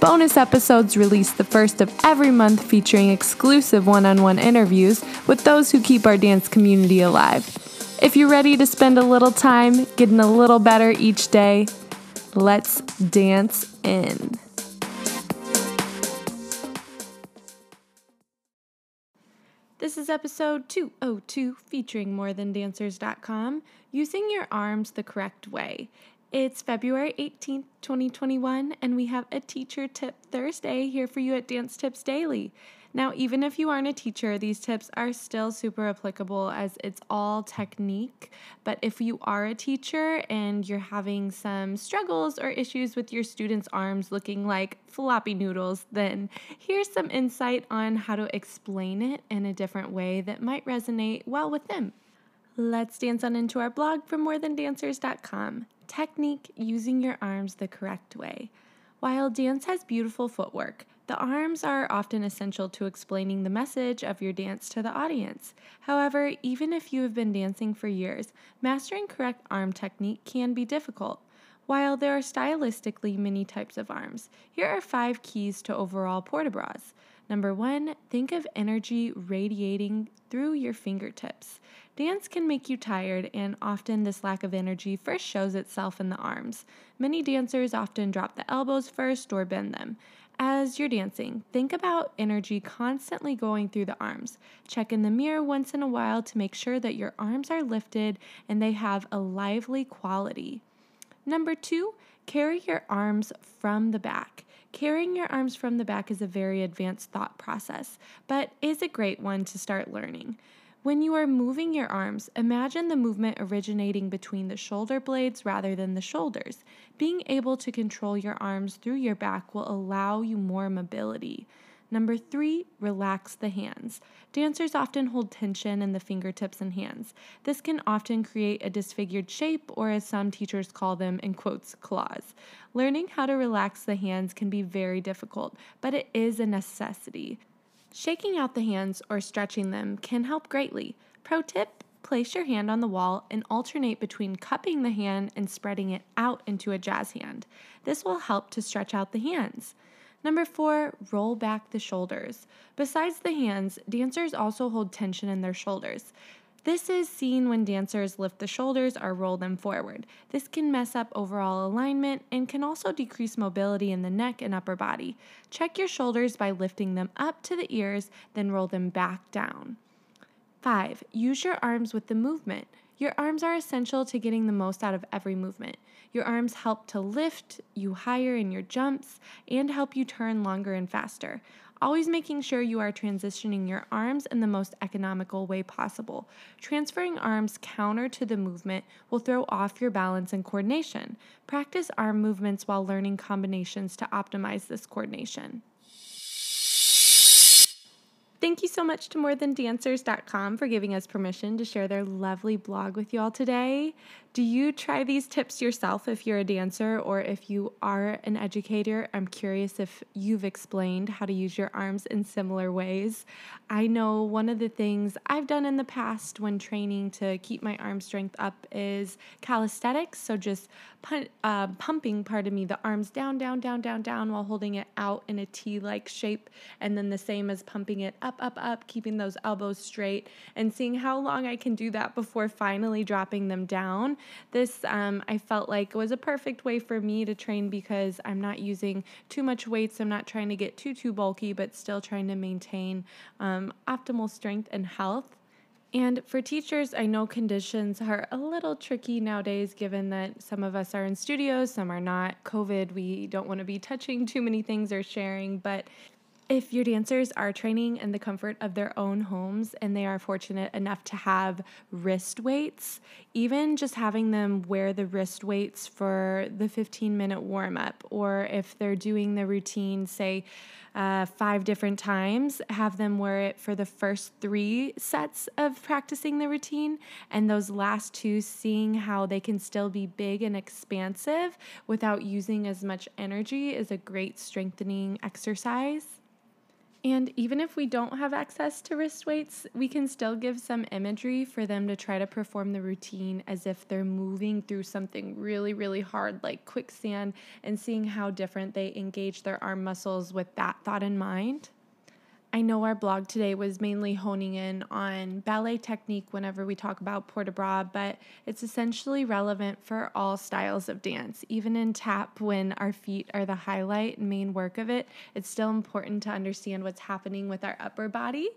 Bonus episodes released the first of every month featuring exclusive one on one interviews with those who keep our dance community alive. If you're ready to spend a little time getting a little better each day, let's dance in. This is episode 202 featuring morethandancers.com using your arms the correct way. It's February 18th, 2021, and we have a teacher tip Thursday here for you at Dance Tips Daily. Now, even if you aren't a teacher, these tips are still super applicable as it's all technique. But if you are a teacher and you're having some struggles or issues with your students' arms looking like floppy noodles, then here's some insight on how to explain it in a different way that might resonate well with them. Let's dance on into our blog from morethandancers.com. Technique using your arms the correct way. While dance has beautiful footwork, the arms are often essential to explaining the message of your dance to the audience. However, even if you have been dancing for years, mastering correct arm technique can be difficult. While there are stylistically many types of arms, here are five keys to overall port de bras. Number one, think of energy radiating through your fingertips. Dance can make you tired, and often this lack of energy first shows itself in the arms. Many dancers often drop the elbows first or bend them. As you're dancing, think about energy constantly going through the arms. Check in the mirror once in a while to make sure that your arms are lifted and they have a lively quality. Number two, carry your arms from the back. Carrying your arms from the back is a very advanced thought process, but is a great one to start learning. When you are moving your arms, imagine the movement originating between the shoulder blades rather than the shoulders. Being able to control your arms through your back will allow you more mobility. Number three, relax the hands. Dancers often hold tension in the fingertips and hands. This can often create a disfigured shape, or as some teachers call them, in quotes, claws. Learning how to relax the hands can be very difficult, but it is a necessity. Shaking out the hands or stretching them can help greatly. Pro tip place your hand on the wall and alternate between cupping the hand and spreading it out into a jazz hand. This will help to stretch out the hands. Number four, roll back the shoulders. Besides the hands, dancers also hold tension in their shoulders. This is seen when dancers lift the shoulders or roll them forward. This can mess up overall alignment and can also decrease mobility in the neck and upper body. Check your shoulders by lifting them up to the ears, then roll them back down. 5. Use your arms with the movement. Your arms are essential to getting the most out of every movement. Your arms help to lift you higher in your jumps and help you turn longer and faster always making sure you are transitioning your arms in the most economical way possible. Transferring arms counter to the movement will throw off your balance and coordination. Practice arm movements while learning combinations to optimize this coordination. Thank you so much to morethandancers.com for giving us permission to share their lovely blog with you all today. Do you try these tips yourself if you're a dancer or if you are an educator? I'm curious if you've explained how to use your arms in similar ways. I know one of the things I've done in the past when training to keep my arm strength up is calisthenics. So just uh, pumping, pardon me, the arms down, down, down, down, down while holding it out in a T like shape. And then the same as pumping it up, up, up, keeping those elbows straight and seeing how long I can do that before finally dropping them down. This um, I felt like it was a perfect way for me to train because I'm not using too much weights. I'm not trying to get too too bulky, but still trying to maintain um, optimal strength and health. And for teachers, I know conditions are a little tricky nowadays given that some of us are in studios, some are not. COVID, we don't want to be touching too many things or sharing, but if your dancers are training in the comfort of their own homes and they are fortunate enough to have wrist weights, even just having them wear the wrist weights for the 15 minute warm up, or if they're doing the routine, say, uh, five different times, have them wear it for the first three sets of practicing the routine, and those last two, seeing how they can still be big and expansive without using as much energy, is a great strengthening exercise. And even if we don't have access to wrist weights, we can still give some imagery for them to try to perform the routine as if they're moving through something really, really hard, like quicksand, and seeing how different they engage their arm muscles with that thought in mind. I know our blog today was mainly honing in on ballet technique whenever we talk about port de bras, but it's essentially relevant for all styles of dance. Even in tap, when our feet are the highlight and main work of it, it's still important to understand what's happening with our upper body,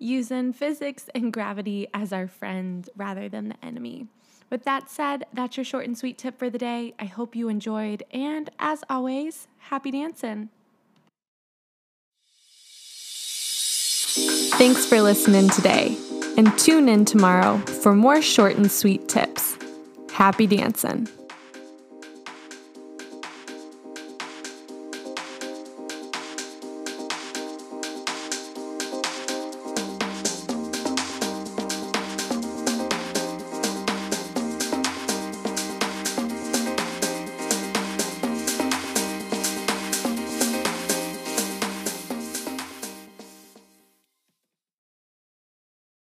using physics and gravity as our friend rather than the enemy. With that said, that's your short and sweet tip for the day. I hope you enjoyed, and as always, happy dancing! Thanks for listening today, and tune in tomorrow for more short and sweet tips. Happy dancing!